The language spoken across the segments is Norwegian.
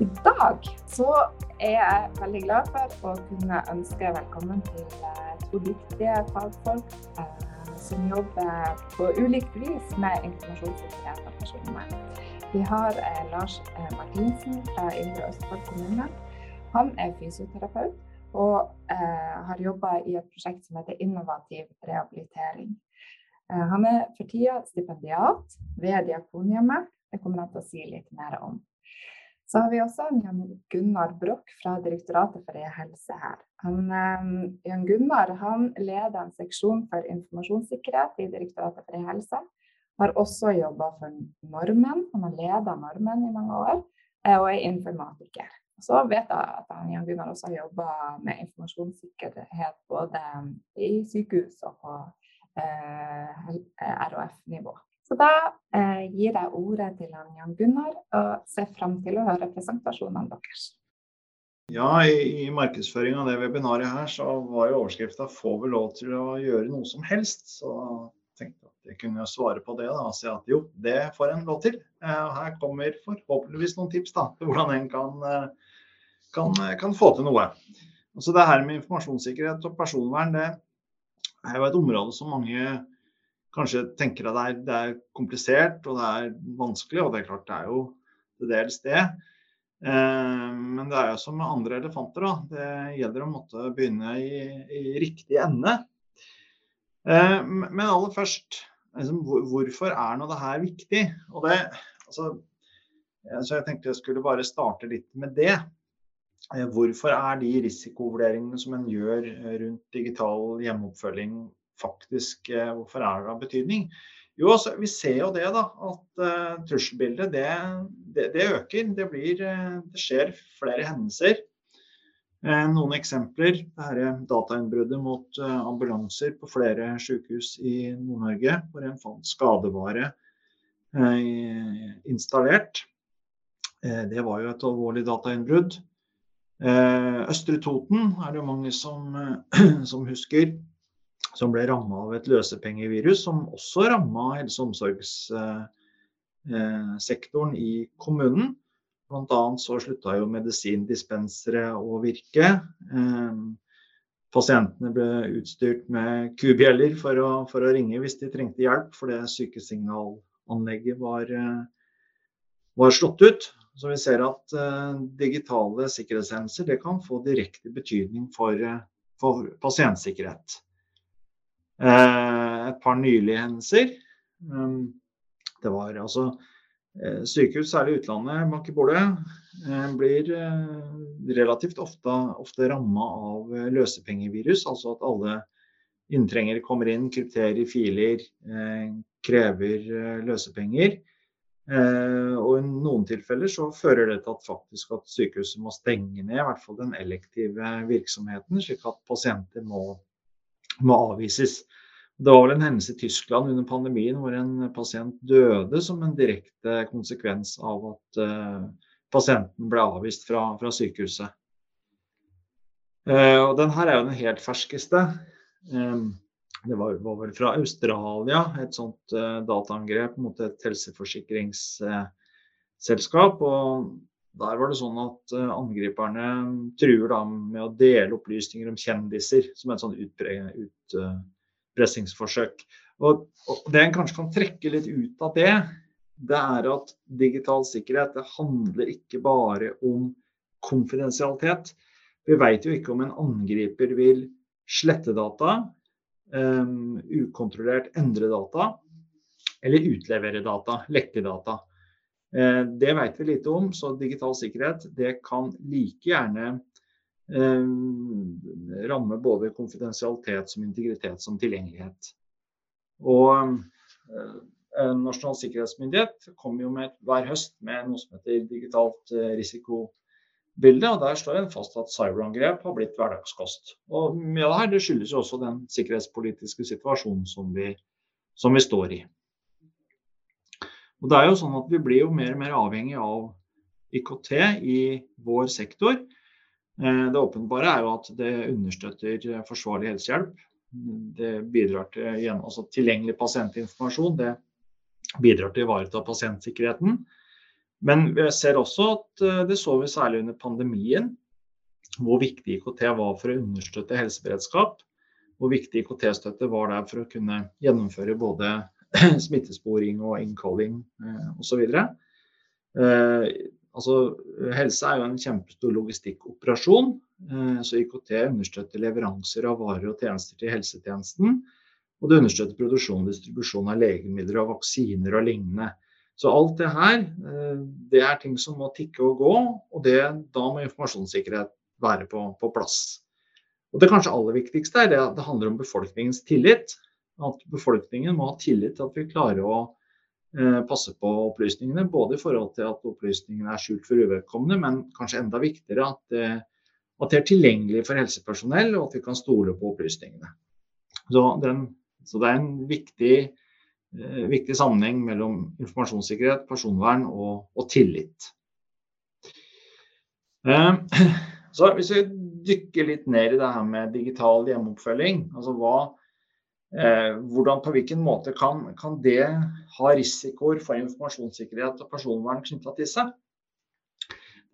I dag så er jeg veldig glad for å kunne ønske velkommen til eh, to dyktige fagfolk eh, som jobber på ulikt vis med informasjonssikkerhet og personvern. Vi har eh, Lars eh, Martinsen fra Indre Østfold kommune. Han er fysioterapeut og eh, har jobba i et prosjekt som heter Innovativ rehabilitering. Eh, han er for tida stipendiat ved Diakonhjemmet. Det kommer han til å si litt mer om. Så har vi også Jan Gunnar Broch fra Direktoratet for e-helse her. Han, um, Jan Gunnar han leder en seksjon for informasjonssikkerhet i Direktoratet for e-helse. Har også jobba for Normen, han har leda Normen i mange år, eh, og er informatiker. Så vet jeg at han, Jan Gunnar også har jobba med informasjonssikkerhet både i sykehus og på eh, RHF-nivå. Så da eh, gir jeg ordet til Jan Gunnar, og ser fram til å høre presentasjonene deres. Ja, i, i markedsføring av det webinaret her, så var jo overskrifta 'Får vi lov til å gjøre noe som helst'? Så tenkte jeg at jeg kunne svare på det da, og si at jo, det får en lov til. Eh, her kommer forhåpentligvis noen tips da, til hvordan en kan, eh, kan, kan få til noe. Og så det her med informasjonssikkerhet og personvern, det er jo et område som mange kanskje tenker at det er, det er, komplisert og det er vanskelig, og det er klart det er jo til dels det. Eh, men det er jo som med andre elefanter, da. Det gjelder å måtte begynne i, i riktig ende. Eh, men aller først, liksom, hvorfor er nå det her viktig? Og det, altså, så jeg tenkte jeg skulle bare starte litt med det. Eh, hvorfor er de risikovurderingene som en gjør rundt digital hjemmeoppfølging faktisk eh, hvorfor er det av betydning? Jo, altså, Vi ser jo det, da, at uh, trusselbildet det, det, det, øker. Det, blir, uh, det skjer flere hendelser. Eh, noen eksempler. Dette datainnbruddet mot ambulanser på flere sykehus i Nord-Norge, hvor en fant skadevare installert. det var jo et alvorlig datainnbrudd. Østre Toten er det mange som, som husker som ble ramma av et løsepengevirus, som også ramma helse- og omsorgssektoren i kommunen. Bl.a. så slutta jo medisindispensere å virke. Eh, pasientene ble utstyrt med kubjeller for å, for å ringe hvis de trengte hjelp, fordi sykesignalanlegget var, eh, var slått ut. Så vi ser at digitale sikkerhetshendelser kan få direkte betydning for, for pasientsikkerhet. Eh, et par nylige hendelser. Um, det var altså eh, Sykehus, særlig utlandet, i bordet, eh, blir relativt ofte, ofte ramma av løsepengevirus. Altså at alle inntrengere kommer inn, krypterer filer, krever løsepenger. og i noen tilfeller så fører det til at faktisk at sykehuset må stenge ned i hvert fall den elektive virksomheten, slik at pasienter må må avvises. Det var vel en hendelse i Tyskland under pandemien hvor en pasient døde som en direkte konsekvens av at uh, pasienten ble avvist fra, fra sykehuset. Uh, og den her er jo den helt ferskeste. Um, det var, var, vel fra Australia, et sånt uh, dataangrep mot et helseforsikringsselskap. og der var det sånn at angriperne truer da med å dele opplysninger om kjendiser som et sånn utpressingsforsøk. Og, og det en kanskje kan trekke litt ut av det, det er at digital sikkerhet det handler ikke bare om konfidensialitet. Vi vet jo ikke om en angriper vil slette data, um, ukontrollert endre data, eller utlevere data, lekke data. Eh, det vet vi lite om, så digital sikkerhet det kan like gjerne eh, ramme både konfidensialitet som integritet som tilgjengelighet. Og eh, Nasjonal sikkerhetsmyndighet kommer jo med, hver høst med noe som heter digitalt risikobilde. og Der står det fast at cyberangrep har blitt hverdagskost. Og Mye av det her det skyldes jo også den sikkerhetspolitiske situasjonen som vi, som vi står i. Og det er jo sånn at Vi blir jo mer og mer avhengig av IKT i vår sektor. Eh, det åpenbare er jo at det understøtter forsvarlig helsehjelp. Det bidrar til altså tilgjengelig pasientinformasjon. Det bidrar til å ivareta pasientsikkerheten. Men vi ser også at det så vi særlig under pandemien, hvor viktig IKT var for å understøtte helseberedskap. Hvor viktig IKT-støtte var der for å kunne gjennomføre både smittesporing og innkalling eh, osv. Eh, altså, helse er jo en kjempestor logistikkoperasjon. Eh, så IKT understøtter leveranser av varer og tjenester til helsetjenesten. Og det understøtter produksjon og distribusjon av legemidler og vaksiner og lignende. Så alt det her, eh, det er ting som må tikke og gå. Og det, da må informasjonssikkerhet være på, på plass. Og Det kanskje aller viktigste er at det handler om befolkningens tillit. At befolkningen må ha tillit til at vi klarer å eh, passe på opplysningene. Både i forhold til at opplysningene er skjult for uvedkommende, men kanskje enda viktigere at, eh, at det er tilgjengelig for helsepersonell, og at vi kan stole på opplysningene. Så, den, så det er en viktig, eh, viktig, sammenheng mellom informasjonssikkerhet, personvern og, og tillit. Eh, så hvis vi dykker litt ned i det her med digital hjemmeoppfølging, altså hva, hvordan på hvilken måte kan, kan, det ha risikoer for informasjonssikkerhet og personvern knytta til seg?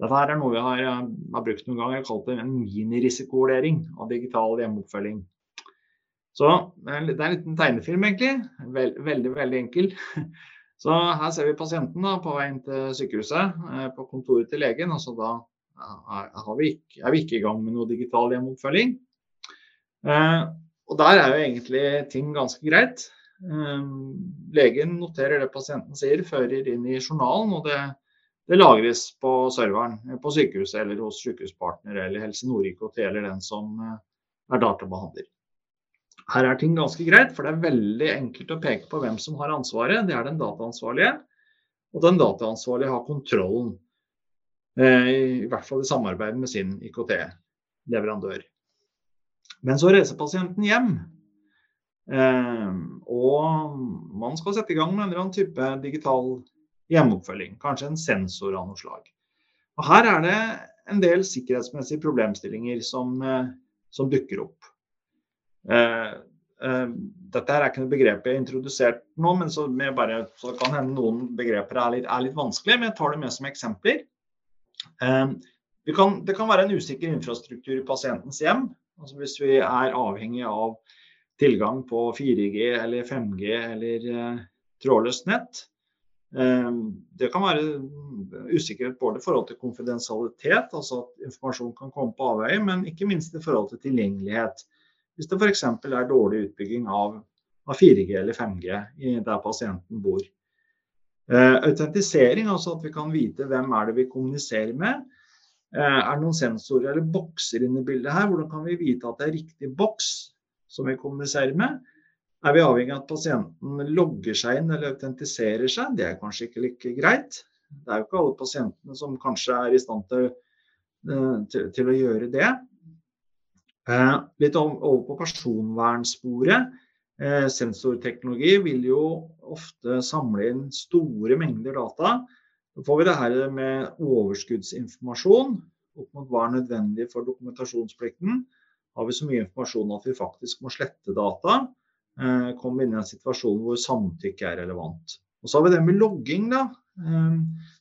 Dette her er noe vi har, eh, har brukt noen ganger, kalt det en minirisikovurdering av digital hjemmeoppfølging. Så det er en liten tegnefilm, egentlig. Vel, veldig, veldig enkel. Så her ser vi pasienten da, på vei inn til sykehuset, eh, på kontoret til legen. altså da er vi, ikke, er vi ikke i gang med noe digital hjemmeoppfølging. Eh, og der er jo egentlig ting ganske greit. Eh, legen noterer det pasienten sier, fører inn i journalen, og det, det lagres på serveren på sykehuset eller hos sykehuspartner eller Helse Nord IKT eller den som eh, er databehandler. Her er ting ganske greit, for det er veldig enkelt å peke på hvem som har ansvaret. Det er den dataansvarlige. Og den dataansvarlige har kontrollen. Eh, I hvert fall i samarbeid med sin IKT-leverandør. Men så reiser pasienten hjem. Eh, og man skal sette i gang med en eller annen type digital hjemmeoppfølging. Kanskje en sensor av noe slag. Og her er det en del sikkerhetsmessige problemstillinger som, eh, som dukker opp. Dette er ikke noe begrep jeg har introdusert nå, men så, bare, så kan hende noen begreper er litt, er litt vanskelige. Men jeg tar det med som eksempler. Ehm, kan, det kan være en usikker infrastruktur i pasientens hjem. Altså hvis vi er avhengig av tilgang på 4G eller 5G eller eh, trådløst nett. Eh, det kan være usikkerhet både i forhold til konfidensialitet, altså at informasjon kan komme på avveie, men ikke minst i forhold til tilgjengelighet. Hvis det f.eks. er dårlig utbygging av, av 4G eller 5G i, der pasienten bor. Eh, autentisering, altså at vi kan vite hvem er det vi kommuniserer med. Uh, er det noen sensorer eller bokser inne i bildet her? Hvordan kan vi vite at det er riktig boks som vi kommuniserer med? Er vi avhengig av at pasienten logger seg inn eller autentiserer seg? Det er kanskje ikke like greit. Det er jo ikke alle pasientene som kanskje er i stand til, uh, til, til å gjøre det. litt over på personvernsporet. Eh, sensorteknologi vil jo ofte samle inn store mengder data. Så får vi det her med overskuddsinformasjon opp mot hva er nødvendig for dokumentasjonsplikten. Har vi så mye informasjon at vi faktisk må slette data, eh, kommer vi inn i en situasjon hvor samtykke er relevant. Og Så har vi det med logging. da. Eh,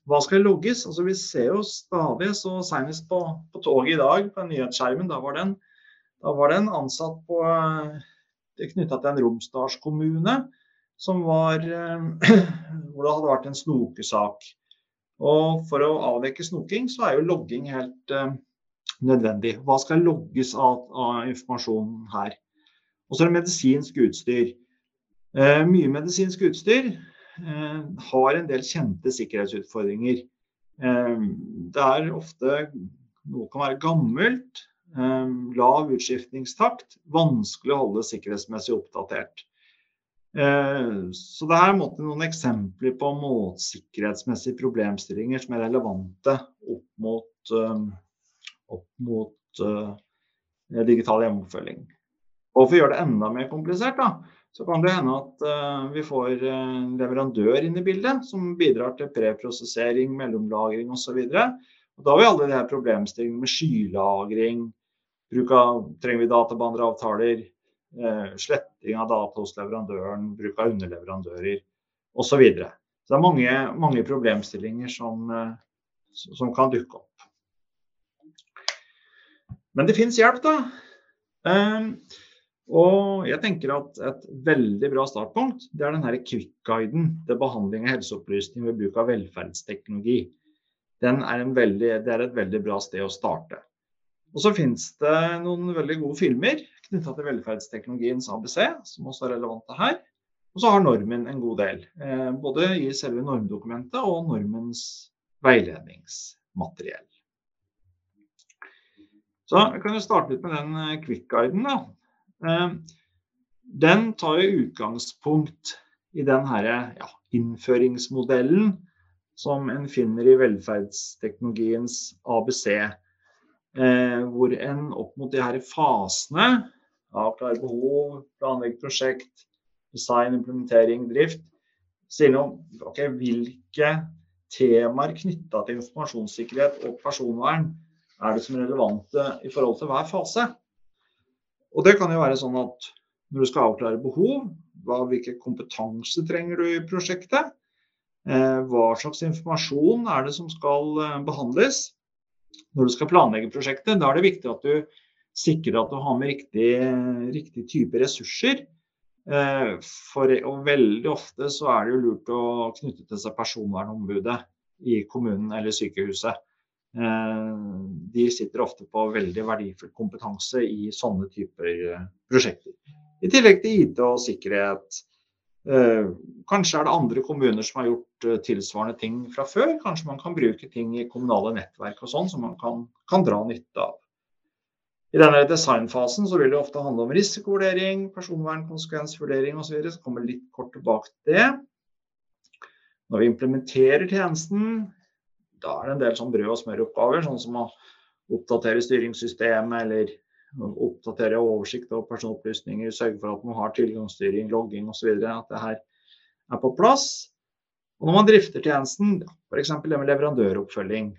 hva skal logges? Altså Vi ser jo stadig, så senest på, på toget i dag, på nyhetsskjermen, da var det en, da var det en ansatt på knytta til en romsdalskommune som var, eh, hvor det hadde vært en snokesak. Og For å avdekke snoking, så er jo logging helt eh, nødvendig. Hva skal logges av, av informasjonen her? Og så er det medisinsk utstyr. Eh, mye medisinsk utstyr eh, har en del kjente sikkerhetsutfordringer. det er ofte Noe kan være gammelt, Ehm, lav utskiftningstakt, vanskelig å holde sikkerhetsmessig oppdatert. Ehm, så det er noen eksempler på måtsikkerhetsmessige problemstillinger som er relevante opp mot, ehm, opp mot uh, digital hjemmeoppfølging. Og for å gjøre det enda mer komplisert, da, så kan det hende at uh, vi får en leverandør inn i bildet som bidrar til preprosessering, mellomlagring osv. Da har vi alle de her problemstillingene med skylagring, Bruk av, trenger vi databehandleravtaler, eh, sletting av data hos leverandøren, bruk av underleverandører osv. Så, videre. Så det er mange, mange problemstillinger som, eh, som, kan dukke opp. Men det fins hjelp, da. Um, og jeg tenker at et veldig bra startpunkt det er denne Kvikk-guiden til behandling av helseopplysning ved bruk av velferdsteknologi. Er veldig, det er et veldig bra sted å starte. Og så finnes det noen veldig gode filmer knytta til velferdsteknologiens ABC, som også er relevante her. Og så har normen en god del, eh, både i selve normdokumentet og normens veiledningsmateriell. Så vi kan jo starte litt med den eh, Kvikk-guiden. Eh, den tar jo utgangspunkt i den herre ja, innføringsmodellen som en finner i velferdsteknologiens ABC. Eh, hvor en opp mot de her fasene avklare behov, planlegge prosjekt, design, implementering, drift sier noe om okay, hvilke temaer knytta til informasjonssikkerhet og personvern er det som er relevante i forhold til hver fase. Og det kan jo være sånn at når du skal avklare behov, hva, hvilke kompetanse trenger du i prosjektet? Eh, hva slags informasjon er det som skal eh, behandles? Når du skal planlegge prosjektet, da er det viktig at du sikrer at du har med riktig, riktig type ressurser. Eh, for, og veldig ofte så er det jo lurt å knytte til seg personvernombudet i kommunen eller sykehuset. Eh, de sitter ofte på veldig verdifull kompetanse i sånne typer eh, prosjekter. I tillegg til IT og sikkerhet. Kanskje er det andre kommuner som har gjort tilsvarende ting fra før. Kanskje man kan bruke ting i kommunale nettverk og sånn som man kan, kan, dra nytte av. I denne designfasen så vil det ofte handle om risikovurdering, personvernkonsekvensvurdering osv. Så, så kommer litt kort tilbake til det. Når vi implementerer tjenesten, da er det en del sånn brød og smør-oppgaver, sånn som å oppdatere styringssystemet eller oppdatere oversikt over personopplysninger, sørge for at man har tilgangsstyring, logging osv. At det her er på plass. Og når man drifter tjenesten, f.eks. det med leverandøroppfølging,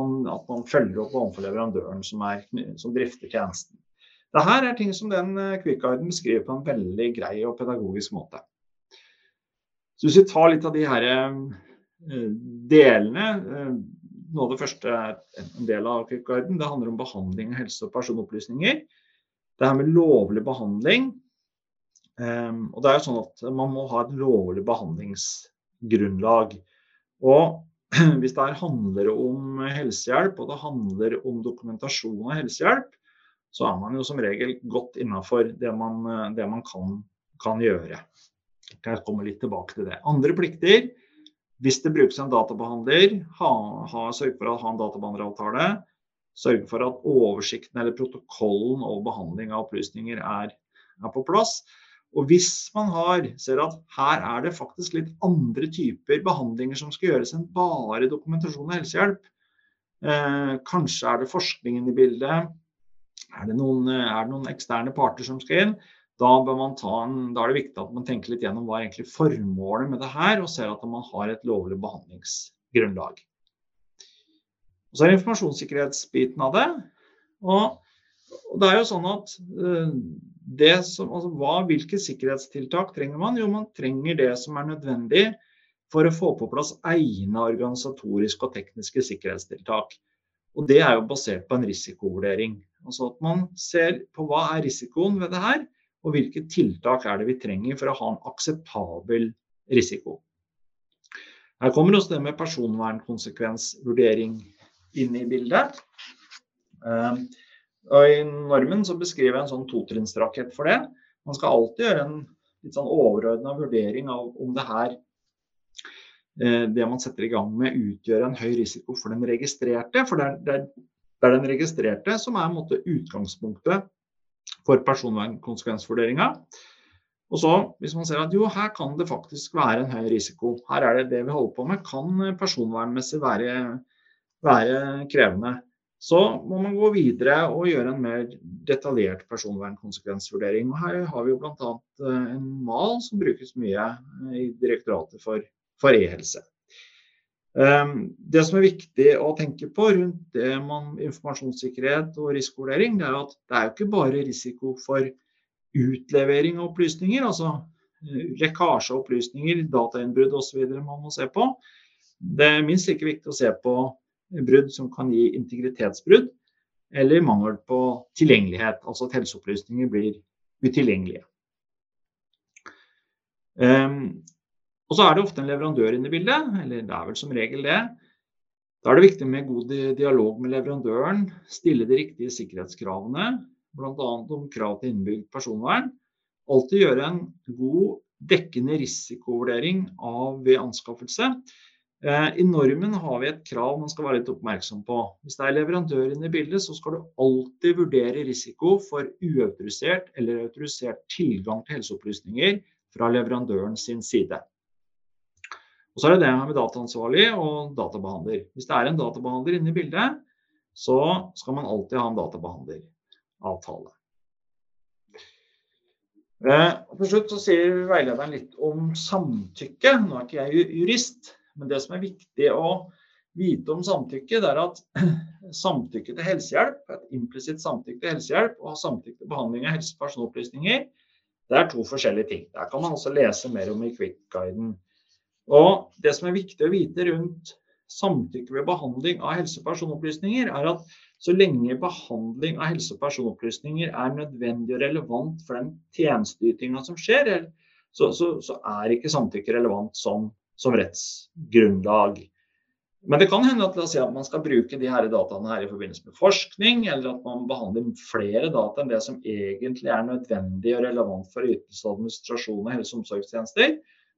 at man følger opp overfor leverandøren som, er, som drifter tjenesten. Dette er ting som den quickguiden beskriver på en veldig grei og pedagogisk måte. Så Hvis vi tar litt av de her Eh, delene. Eh, noe av det første er en del av Kvikk-guiden. Det handler om behandling av helse- og personopplysninger. Det her med lovlig behandling. Eh, og det er jo sånn at Man må ha et lovlig behandlingsgrunnlag. Og hvis det her handler om helsehjelp, og det handler om dokumentasjon av helsehjelp, så er man jo som regel godt innafor det man, det man kan, kan, gjøre. Jeg kommer litt tilbake til det. Andre plikter hvis det brukes en databehandler, ha, ha, sørg for å ha en databehandleravtale. Sørg for at oversikten eller protokollen over behandling av opplysninger er, er, på plass. Og hvis man har, ser at her er det faktisk litt andre typer behandlinger som skal gjøres enn bare dokumentasjon og helsehjelp. Eh, kanskje er det forskningen i bildet. Er det, noen, er det noen eksterne parter som skal inn? Da, en, da, er det viktig at man tenker litt gjennom hva er egentlig formålet med det her, og ser at man har et lovlig behandlingsgrunnlag. Og Så er det informasjonssikkerhetsbiten av det. Og, og det er jo sånn at uh, som, altså, hva, Hvilke sikkerhetstiltak trenger man? Jo, man trenger det som er nødvendig for å få på plass egne organisatoriske og tekniske sikkerhetstiltak. Og Det er jo basert på en risikovurdering. Altså at Man ser på hva er risikoen ved det her, og hvilke tiltak er det vi trenger for å ha en akseptabel risiko. Her kommer også det med personvernkonsekvensvurdering inn i bildet. Og I normen så beskriver jeg en sånn totrinnsrakett for det. Man skal alltid gjøre en litt sånn overordna vurdering av om det her eh, det man setter i gang med utgjør en høy risiko for den registrerte. For det er, det er den registrerte som er måte, utgangspunktet for personvernkonsekvensvurderinga. Og så, hvis man ser at jo, her kan det faktisk være en høy risiko, her er det det vi holder på med, kan personvernmessig være, være krevende. Så må man gå videre og gjøre en mer detaljert personvernkonsekvensvurdering. Og her har vi jo bl.a. Eh, en mal som brukes mye i Direktoratet for, for e-helse. Ehm, det som er viktig å tenke på rundt det man, informasjonssikkerhet og risikovurdering, det er at det er jo ikke bare risiko for utlevering av opplysninger. altså lekkasje av opplysninger, datainnbrudd osv. man må se på. Det er minst like viktig å se på brudd som kan gi integritetsbrudd, eller mangel på tilgjengelighet, altså at helseopplysninger blir utilgjengelige. Um, og så er det ofte en leverandør inne i bildet, eller det er vel som regel det. Da er det viktig med god dialog med leverandøren, stille de riktige sikkerhetskravene, bl.a. om krav til innbygd personvern. Alltid gjøre en god dekkende risikovurdering av ved anskaffelse. Eh, I normen har vi et krav man skal være litt oppmerksom på. Hvis det er leverandør inne i bildet, så skal du alltid vurdere risiko for uautorisert eller autorisert tilgang til helseopplysninger fra leverandøren sin side. Og så er det det med dataansvarlig og databehandler. Hvis det er en databehandler inne i bildet, så skal man alltid ha en databehandleravtale. Eh, til slutt så sier veilederen litt om samtykke. Nå er ikke jeg jurist, men det som er viktig å vite om samtykke, det er at samtykke til helsehjelp, et implisitt samtykke til helsehjelp og samtykke til behandling av helsepersonopplysninger, det er to forskjellige ting. Der kan man også lese mer om i Quick-guiden. Og Det som er viktig å vite rundt samtykke ved behandling av helsepersonopplysninger, er at så lenge behandling av helsepersonopplysninger er nødvendig og relevant for den tjenesteytinga som skjer, så, så, så, er ikke samtykke relevant som, som, rettsgrunnlag. Men det kan hende at, si at man skal bruke de her dataene her i forbindelse med forskning, eller at man behandler flere data enn det som egentlig er nødvendig og relevant for ytelse administrasjon og helse- og omsorgstjenester.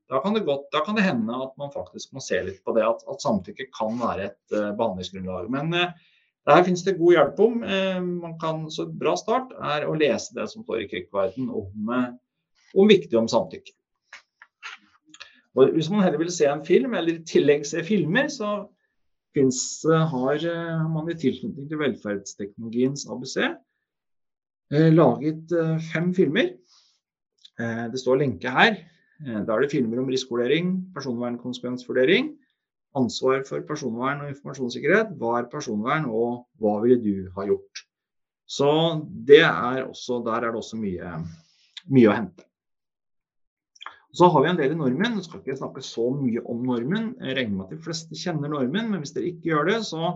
Da kan, godt, da kan, det hende at man faktisk må se litt på det, at, at samtykke kan være et uh, behandlingsgrunnlag. Men uh, der finnes det god hjelp om. Uh, man kan, så et bra start er å lese det som står i Krikkverden om, om viktig om samtykke. Og hvis man heller vil se en film, eller i tillegg se filmer, så finnes, har man i tilknytning til velferdsteknologiens ABC laget fem filmer. Det står lenke her. Eh, da er det filmer om risikovurdering, personvernkonsekvensvurdering, ansvar for personvern og informasjonssikkerhet, hva er personvern og hva ville du ha gjort. Så er også, Der er det også mye, mye å hente. Så har vi en del i normen. Jeg skal ikke snakke så mye om normen. Jeg regner med at de fleste kjenner normen, men hvis dere ikke gjør det, så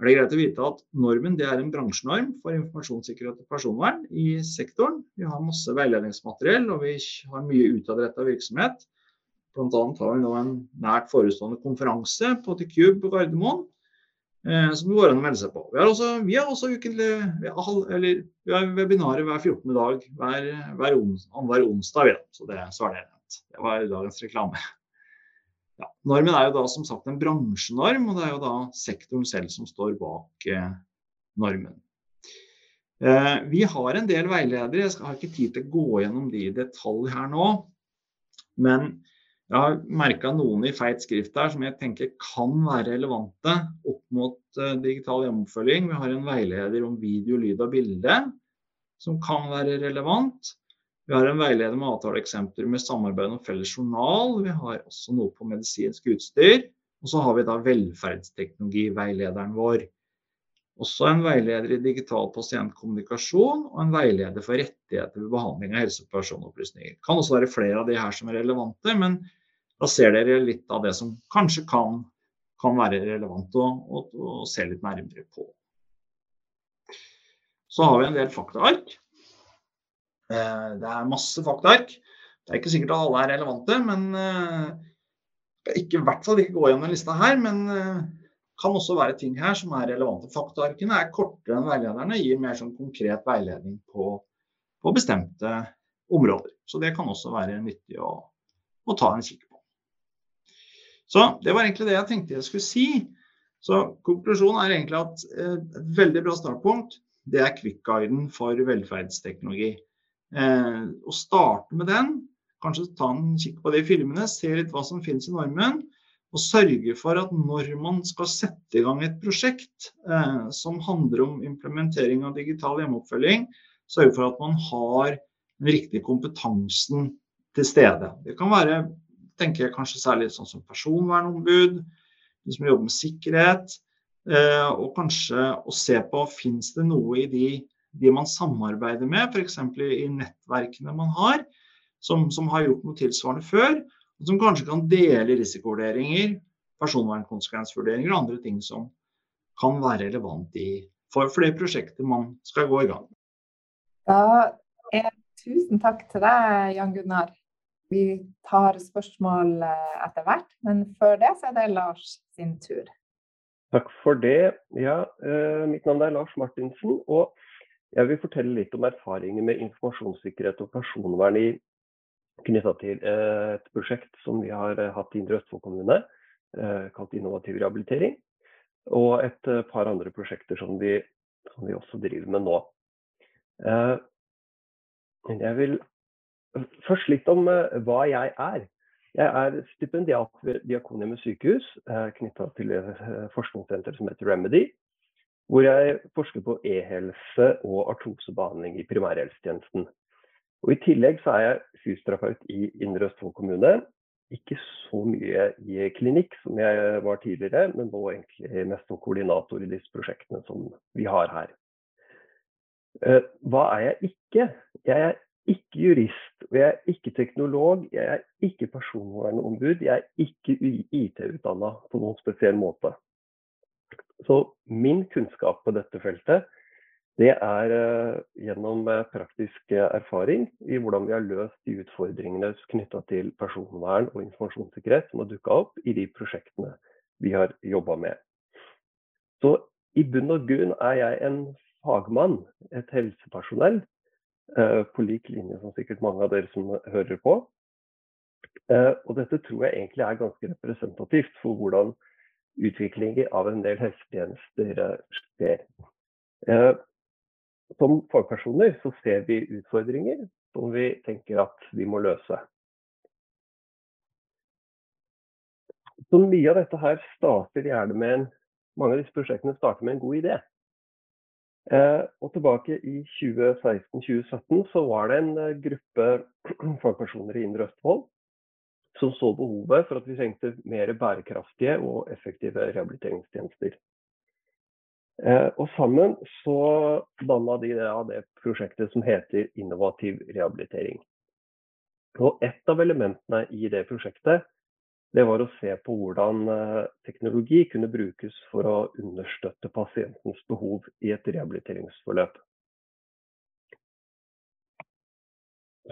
er det greit å vite at normen er en bransjenorm for informasjonssikkerhet og personvern i sektoren. Vi har masse veiledningsmateriell og vi har mye utadretta virksomhet. Bl.a. har vi nå en nært forestående konferanse på TCube på Gardermoen eh, som det går an å melde seg på. Vi har også, vi har også ukentlig, vi har, eller, vi har webinarer hver 14. dag hver, hver, ons, onsdag. Så det, svarer er det var dagens reklame. Ja, normen er jo da som sagt en bransjenorm, og det er jo da sektoren selv som står bak eh, normen. Eh, vi har en del veiledere, jeg har ikke tid til å gå gjennom de i detalj her nå. Men jeg har merka noen i feit skrift der som jeg tenker kan være relevante opp mot eh, digital hjemmeoppfølging. Vi har en veileder om video, lyd og bilde som kan være relevant. Vi har en veileder med avtaleeksempler med samarbeid om felles journal. Vi har også noe på medisinsk utstyr. Og så har vi da velferdsteknologiveilederen vår. Også en veileder i digital pasientkommunikasjon og en veileder for rettigheter ved behandling av helse- og personopplysninger. Det kan også være flere av de her som er relevante, men da ser dere litt av det som kanskje kan, kan være relevant å, å, å se litt nærmere på. Så har vi en del faktaark. Eh, det er masse faktaark. Det er ikke sikkert at alle er relevante, men eh, ikke, i hvert fall ikke gå gjennom lista her. Men det eh, kan også være ting her som er relevante. Faktaarkene er kortere enn veilederne, gir mer sånn konkret veiledning på, på, bestemte områder. Så det kan også være nyttig å, å ta en kikk på. Så det var egentlig det jeg tenkte jeg skulle si. Så konklusjonen er egentlig at et veldig bra startpunkt det er Quick-guiden for velferdsteknologi. Eh, og starte med den. Kanskje ta en kikk på de filmene, se litt hva som finnes i normen. Og sørge for at når man skal sette i gang et prosjekt eh, som handler om implementering av digital hjemmeoppfølging, sørge for at man har den riktige kompetansen til stede. Det kan være tenker jeg kanskje særlig sånn som personvernombud, de som jobber med sikkerhet. Eh, og kanskje å se på fins det noe i de de man samarbeider med, f.eks. i nettverkene man har, som, som, har gjort noe tilsvarende før, og som kanskje kan dele risikovurderinger, personvernkonsekvensvurderinger og andre ting som kan være relevant i, for, for det prosjektet man skal gå i gang med. Da er tusen takk til deg, Jan Gunnar. Vi tar spørsmål eh, etter hvert, men før det så er det Lars sin tur. Takk for det. Ja, eh, mitt navn er Lars Martinsen. og jeg vil fortelle litt om erfaringer med informasjonssikkerhet og personvern i knytta til eh, et prosjekt som vi har eh, hatt i Indre Østfold kommune, eh, kalt Innovativ rehabilitering. Og et par andre prosjekter som vi, som vi også driver med nå. Jeg vil først litt om hva jeg er. Jeg er stipendiat ved Diakonhjemmet sykehus, knytta til forskningssenteret som heter Remedy hvor jeg forsker på e-helse og artrosebehandling i primærhelsetjenesten. Og I tillegg så er jeg fysioterapeut i Indre Østfold kommune. Ikke så mye i klinikk som jeg var tidligere, men nå egentlig mest som koordinator i disse prosjektene som vi har her. Eh, hva er jeg ikke? Jeg er ikke jurist, og jeg er ikke teknolog, jeg er ikke personvernombud, jeg er ikke IT-utdanna på noen spesiell måte. Så min kunnskap på dette feltet, det er uh, gjennom uh, praktisk uh, erfaring i hvordan vi har løst de utfordringene knytta til personvern og informasjonssikkerhet som har dukka opp i de prosjektene vi har jobba med. Så i bunn og grunn er jeg en fagmann, et helsepersonell, på lik linje som sikkert mange av dere som hører på. og dette tror jeg egentlig er ganske representativt for hvordan utvikling av en del helsetjenester eh, skjer. Eh, som fagpersoner så ser vi utfordringer som vi tenker at vi må løse. Så mye av dette her starter gjerne med en, mange av disse prosjektene starter med en god idé. Eh, og tilbake i 2016-2017 så var det en gruppe fagpersoner i Indre Østfold som så behovet for at vi trengte mer bærekraftige og effektive rehabiliteringstjenester. Eh, og sammen så danna de det av det prosjektet som heter Innovativ rehabilitering. Og et av elementene i det prosjektet det var å se på hvordan eh, teknologi kunne brukes for å understøtte pasientens behov i et rehabiliteringsforløp.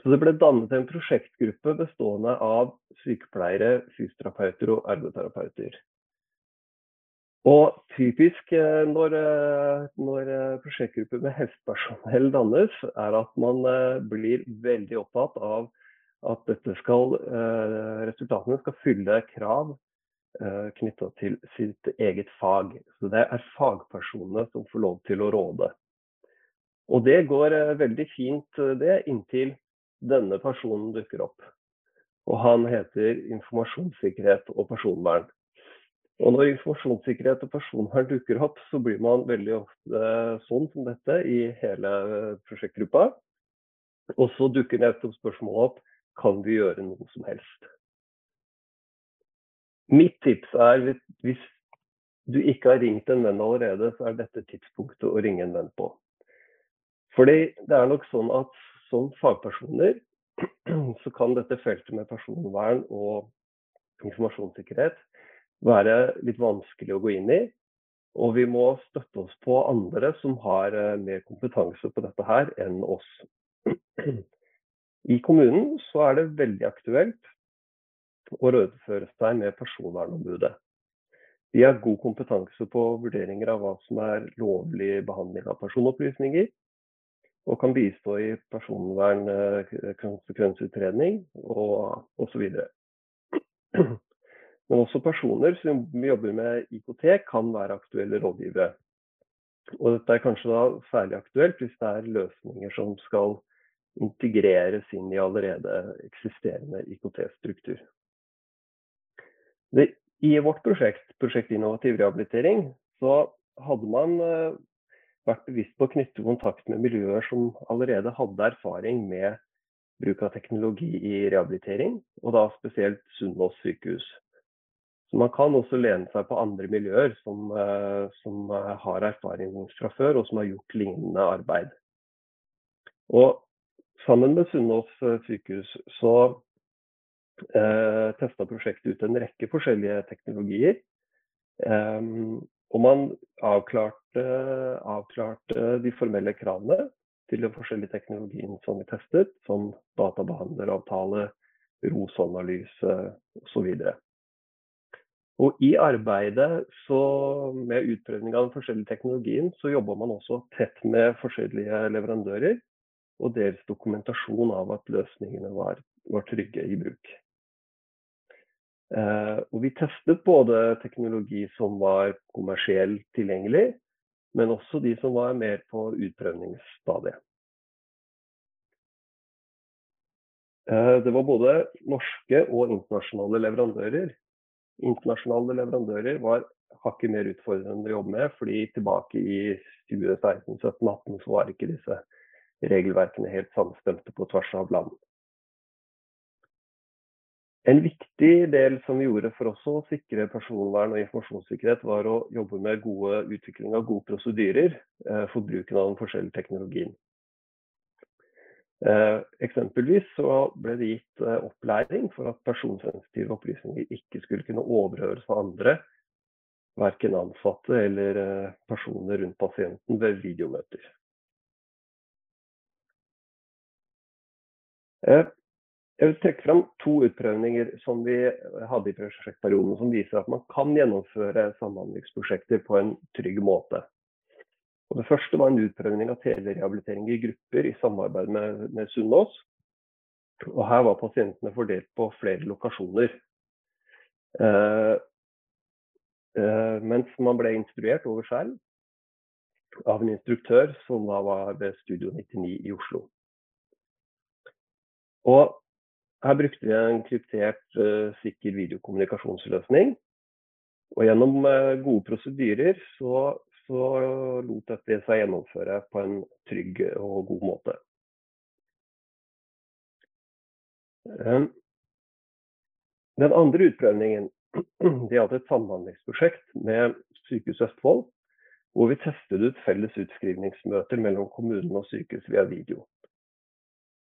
Så det ble dannet en prosjektgruppe bestående av sykepleiere, fysioterapeuter og ergoterapeuter. Og typisk eh, når, eh, når eh, prosjektgrupper med helsepersonell dannes, er at man blir veldig opptatt av at skal, resultatene skal fylle krav knytta til sitt eget fag. Så det er fagpersonene som får lov til å råde. Og det går veldig fint det inntil denne personen dukker opp. Og han heter informasjonssikkerhet og personvern. Og når informasjonssikkerhet og personvern dukker opp, så blir man veldig ofte sånn som dette i hele prosjektgruppa. Og så dukker nettopp spørsmålet opp kan vi gjøre noe som helst. Mitt tips er hvis du ikke har ringt en venn allerede, så er dette tidspunktet å ringe en venn på. Fordi det er nok sånn at som fagpersoner så kan dette feltet med personvern og informasjonssikkerhet være litt vanskelig å gå inn i. Og vi må støtte oss på andre som har eh, mer kompetanse på dette her enn oss. I kommunen så er det veldig aktuelt å rådføre seg med personvernombudet. De har god kompetanse på vurderinger av hva som er lovlig behandling av personopplysninger, og kan bistå i personvernkonsekvensutredning og osv. Men også personer som jobber med IKT, kan være aktuelle rådgivere. Og dette er kanskje særlig aktuelt hvis det er løsninger som skal integreres inn i allerede eksisterende IKT-struktur. I vårt prosjekt, Prosjekt innovativ rehabilitering, så hadde man eh, vært bevisst på å knytte kontakt med miljøer som allerede hadde erfaring med bruk av teknologi i rehabilitering, og da spesielt Sunnaas sykehus. Så Man kan også lene seg på andre miljøer som, eh, som, eh, har erfaring fra før, og som har gjort lignende arbeid. Og sammen med Sunnaas sykehus så eh, testa prosjektet ut en rekke forskjellige teknologier. Um, og man avklarte, avklarte, de formelle kravene til den forskjellige teknologien som vi testet, som databehandleravtale, ROS-analyse osv. Og I arbeidet med utprøvning av den forskjellige teknologien, så jobber man også tett med forskjellige leverandører og deres dokumentasjon av at løsningene var, var trygge i bruk. Eh, og vi testet både teknologi som var kommersielt tilgjengelig, men også de som var mer på utprøvningsstadiet. Eh, det var både norske og internasjonale leverandører. Internasjonale leverandører var hakket mer utfordrende å jobbe med, fordi tilbake i 2016-2017-2018 så var ikke disse regelverkene helt samstemte på tvers av land. En viktig del som vi gjorde for oss å sikre personvern og informasjonssikkerhet, var å jobbe med gode utvikling av gode prosedyrer eh, for bruken av den forskjellige teknologien. Eh, eksempelvis ble det gitt eh, opplæring for at personsensitive opplysninger ikke skulle kunne overhøres av andre, verken ansatte eller personer rundt pasienten ved videomøter. Jeg vil trekke fram to utprøvninger som vi hadde i prosjektperioden, som viser at man kan gjennomføre samhandlingsprosjekter på en trygg måte. Og det første var en utprøvning av telerehabilitering i grupper i samarbeid med, med Sunnaas. Og her var pasientene fordelt på flere lokasjoner. Eh, eh, mens man ble instruert over skjerm av en instruktør som da var ved Studio 99 i Oslo. Og her brukte vi en kryptert, uh, sikker videokommunikasjonsløsning. Og gjennom uh, gode prosedyrer så, så, lot dette seg gjennomføre på en trygg og god måte. Um, den andre utprøvningen de hadde et samhandlingsprosjekt med Sykehus Østfold, hvor vi testet ut felles utskrivningsmøter mellom kommunen og sykehus via video.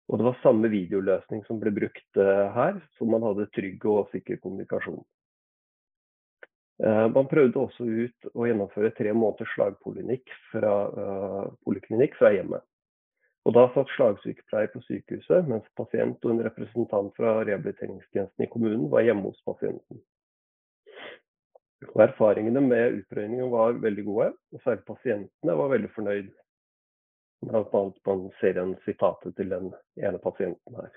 Og det var samme videoløsning som ble brukt uh, her, så man hadde trygg og sikker kommunikasjon. Uh, man prøvde også ut å gjennomføre tre måneders slagpoliklinikk fra, uh, fra hjemmet. Og Da satt slagsykepleier på sykehuset, mens pasient og en representant fra rehabiliteringstjenesten i kommunen var hjemme hos pasienten. Og Erfaringene med utprøvingen var veldig gode, og særlig pasientene var veldig fornøyd Annet man ser igjen sitatet til den ene pasienten her.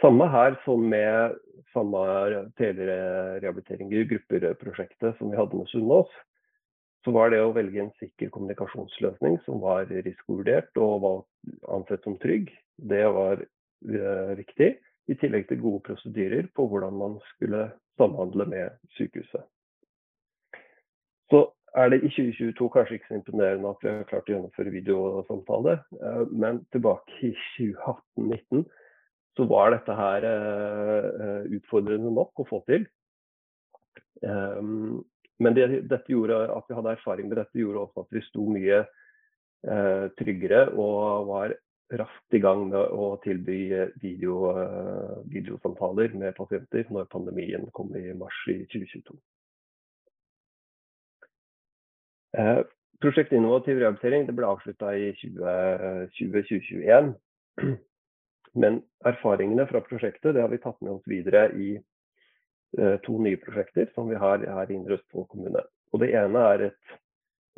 Samme her som med samme telerehabilitering i grupper-prosjektet som vi hadde med Sunnaas, så var det å velge en sikker kommunikasjonsløsning som var risikovurdert og var ansett som trygg, det var eh, viktig. I tillegg til gode prosedyrer på hvordan man skulle samhandle med sykehuset. Så er det i 2022 kanskje ikke så imponerende at vi har klart å gjennomføre videosamtale. Eh, men tilbake i 2018-2019 så var dette her eh, utfordrende nok å få til. Ehm, men det, dette gjorde at vi hadde erfaring med dette, gjorde også at vi sto mye eh, tryggere og var raskt i gang med å tilby video, videosamtaler med pasienter når pandemien kom i mars i 2022. Eh, prosjektet Innovativ rehabilitering ble avslutta i 2020-2021. Men erfaringene fra prosjektet har vi tatt med oss videre i eh, to nye prosjekter som vi har her i Indre Østfold kommune. Og det ene er et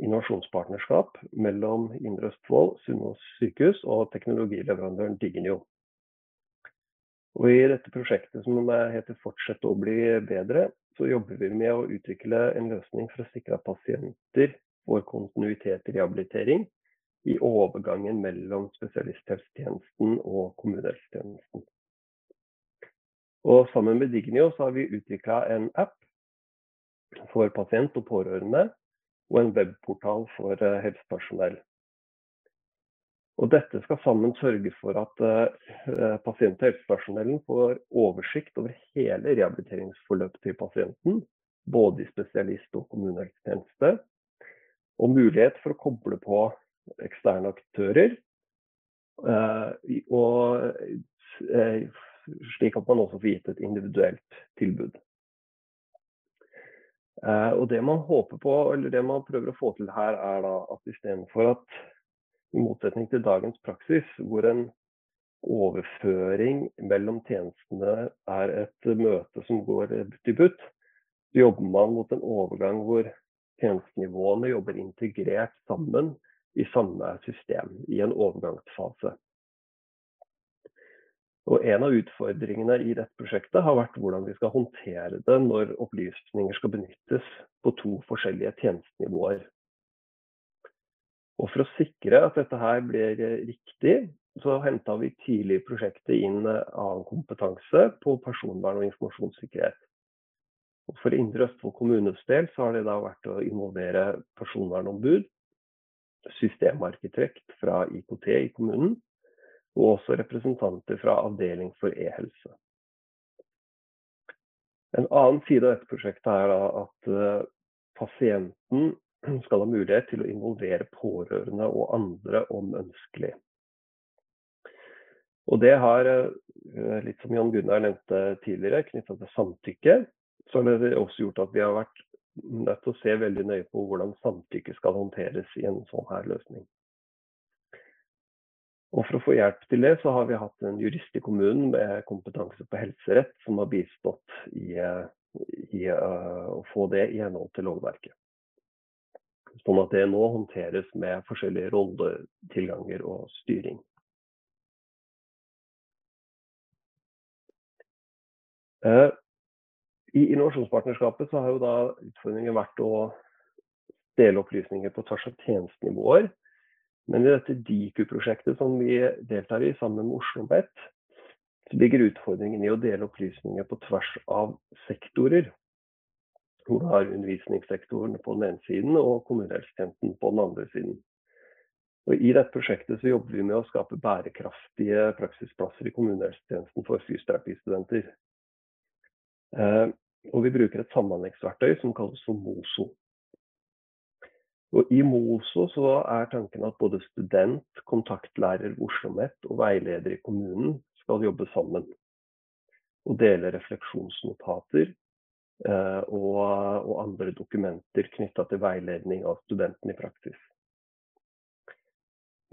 innovasjonspartnerskap mellom Indre Østfold, Sunnaas sykehus og teknologileverandøren Digenio. Og I dette prosjektet som heter 'Fortsett å bli bedre', så jobber vi med å utvikle en løsning for å sikre at pasienter får kontinuitet i rehabilitering i overgangen mellom spesialisthelsetjenesten og kommunehelsetjenesten. Og sammen med Dignio har vi utvikla en app for pasient og pårørende, og en webportal for eh, helsepersonell. Og dette skal sammen sørge for at uh, pasient- og helsepersonellen får oversikt over hele rehabiliteringsforløpet til pasienten, både i spesialist- og kommunehelsetjeneste, og mulighet for å koble på eksterne aktører. Og slik at man også får gitt et individuelt tilbud. Og det man håper på, eller det man prøver å få til her, er da at istedenfor at i motsetning til dagens praksis, hvor en overføring mellom tjenestene er et møte som går butt i butt, så jobber man mot en overgang hvor tjenestenivåene jobber integrert sammen i samme system i en overgangsfase. Og En av utfordringene i dette prosjektet har vært hvordan vi skal håndtere det når opplysninger skal benyttes på to forskjellige tjenestenivåer. Og For å sikre at dette her blir riktig, så henta vi tidlig i prosjektet inn annen kompetanse på personvern og informasjonssikkerhet. Og for Indre Østfold kommunes del så har det da vært å involvere personvernombud, systemarkitekt fra IKT i kommunen, og også representanter fra avdeling for e-helse. En annen side av dette prosjektet er at uh, pasienten skal ha mulighet til å involvere pårørende og andre om ønskelig. Og det har, uh, litt som Jan Gunnar nevnte tidligere, knytta til samtykke, så har det også gjort at vi har vært nødt til å se veldig nøye på hvordan samtykke skal håndteres i en sånn her løsning. Og For å få hjelp til det, så har vi hatt en jurist i kommunen med kompetanse på helserett, som har bistått i, i uh, å få det i henhold til lovverket. Sånn at det nå håndteres med forskjellige rolletilganger og styring. Uh, i innovasjonspartnerskapet så har jo da utfordringen vært å dele opplysninger på tvers av tjenestenivåer. Men i dette DIKU-prosjektet som vi deltar i sammen med Oslo OsloMet, så ligger utfordringen i å dele opplysninger på tvers av sektorer. Hvor du har undervisningssektoren på den ene siden og kommunehelsetjenesten på den andre siden. Og I dette prosjektet så jobber vi med å skape bærekraftige praksisplasser i kommunehelsetjenesten for fysioterapistudenter. Eh, og vi bruker et samhandlingsverktøy som kalles for MOSO. Og I MOSO er tanken at både student, kontaktlærer ved OsloMet og veileder i kommunen skal jobbe sammen. Og dele refleksjonsnotater eh, og, og, andre dokumenter knytta til veiledning av studenten i praksis.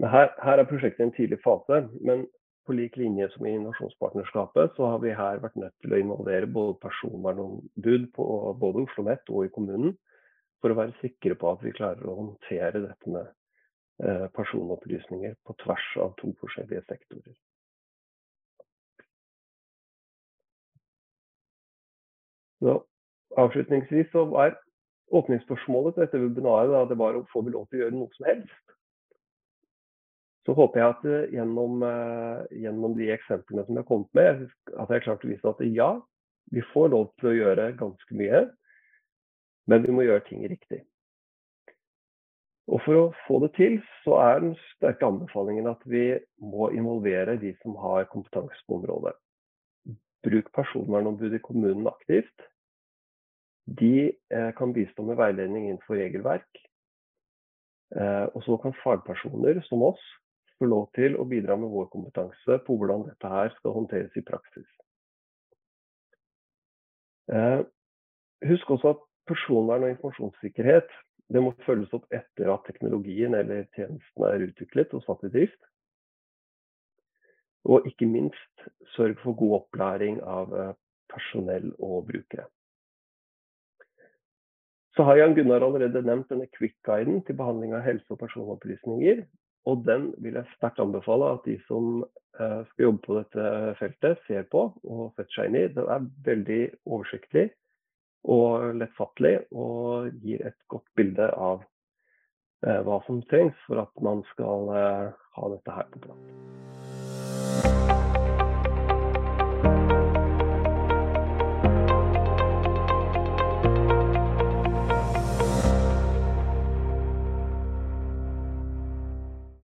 Her, her, er prosjektet i en tidlig fase, men på lik linje som i Innovasjonspartnerskapet, så har vi her vært nødt til å involvere både personvernombud på både Oslo OsloMet og i kommunen, for å være sikre på at vi klarer å håndtere dette med eh, personopplysninger på tvers av to forskjellige sektorer. Så avslutningsvis så var åpningsspørsmålet til dette webinaret da, det var å få lov til å gjøre noe som helst. Så håper jeg at eh, gjennom, eh, gjennom, de eksemplene som jeg har kommet med, at jeg har klart å vise at ja, vi får lov til å gjøre ganske mye, men vi må gjøre ting riktig. Og For å få det til, så er den sterke anbefalingen at vi må involvere de som har kompetanse på området. Bruk personvernombudet i kommunen aktivt. De eh, kan bistå med veiledning innenfor regelverk. Og så kan fagpersoner som oss få lov til å bidra med vår kompetanse på hvordan dette her skal håndteres i praksis. Eh, husk også at personvern og informasjonssikkerhet det må følges opp etter at teknologien eller tjenesten er utviklet og satt i drift. Og ikke minst sørg for god opplæring av eh, personell og brukere. Så har Jan Gunnar allerede nevnt denne quick-guiden til behandling av helse- og personopplysninger. Og den vil jeg sterkt anbefale at de som eh, skal jobbe på dette feltet, ser på og setter seg inn i. Den er veldig oversiktlig og lettfattelig og gir et godt bilde av eh, hva som trengs for at man skal eh, ha dette her på plass.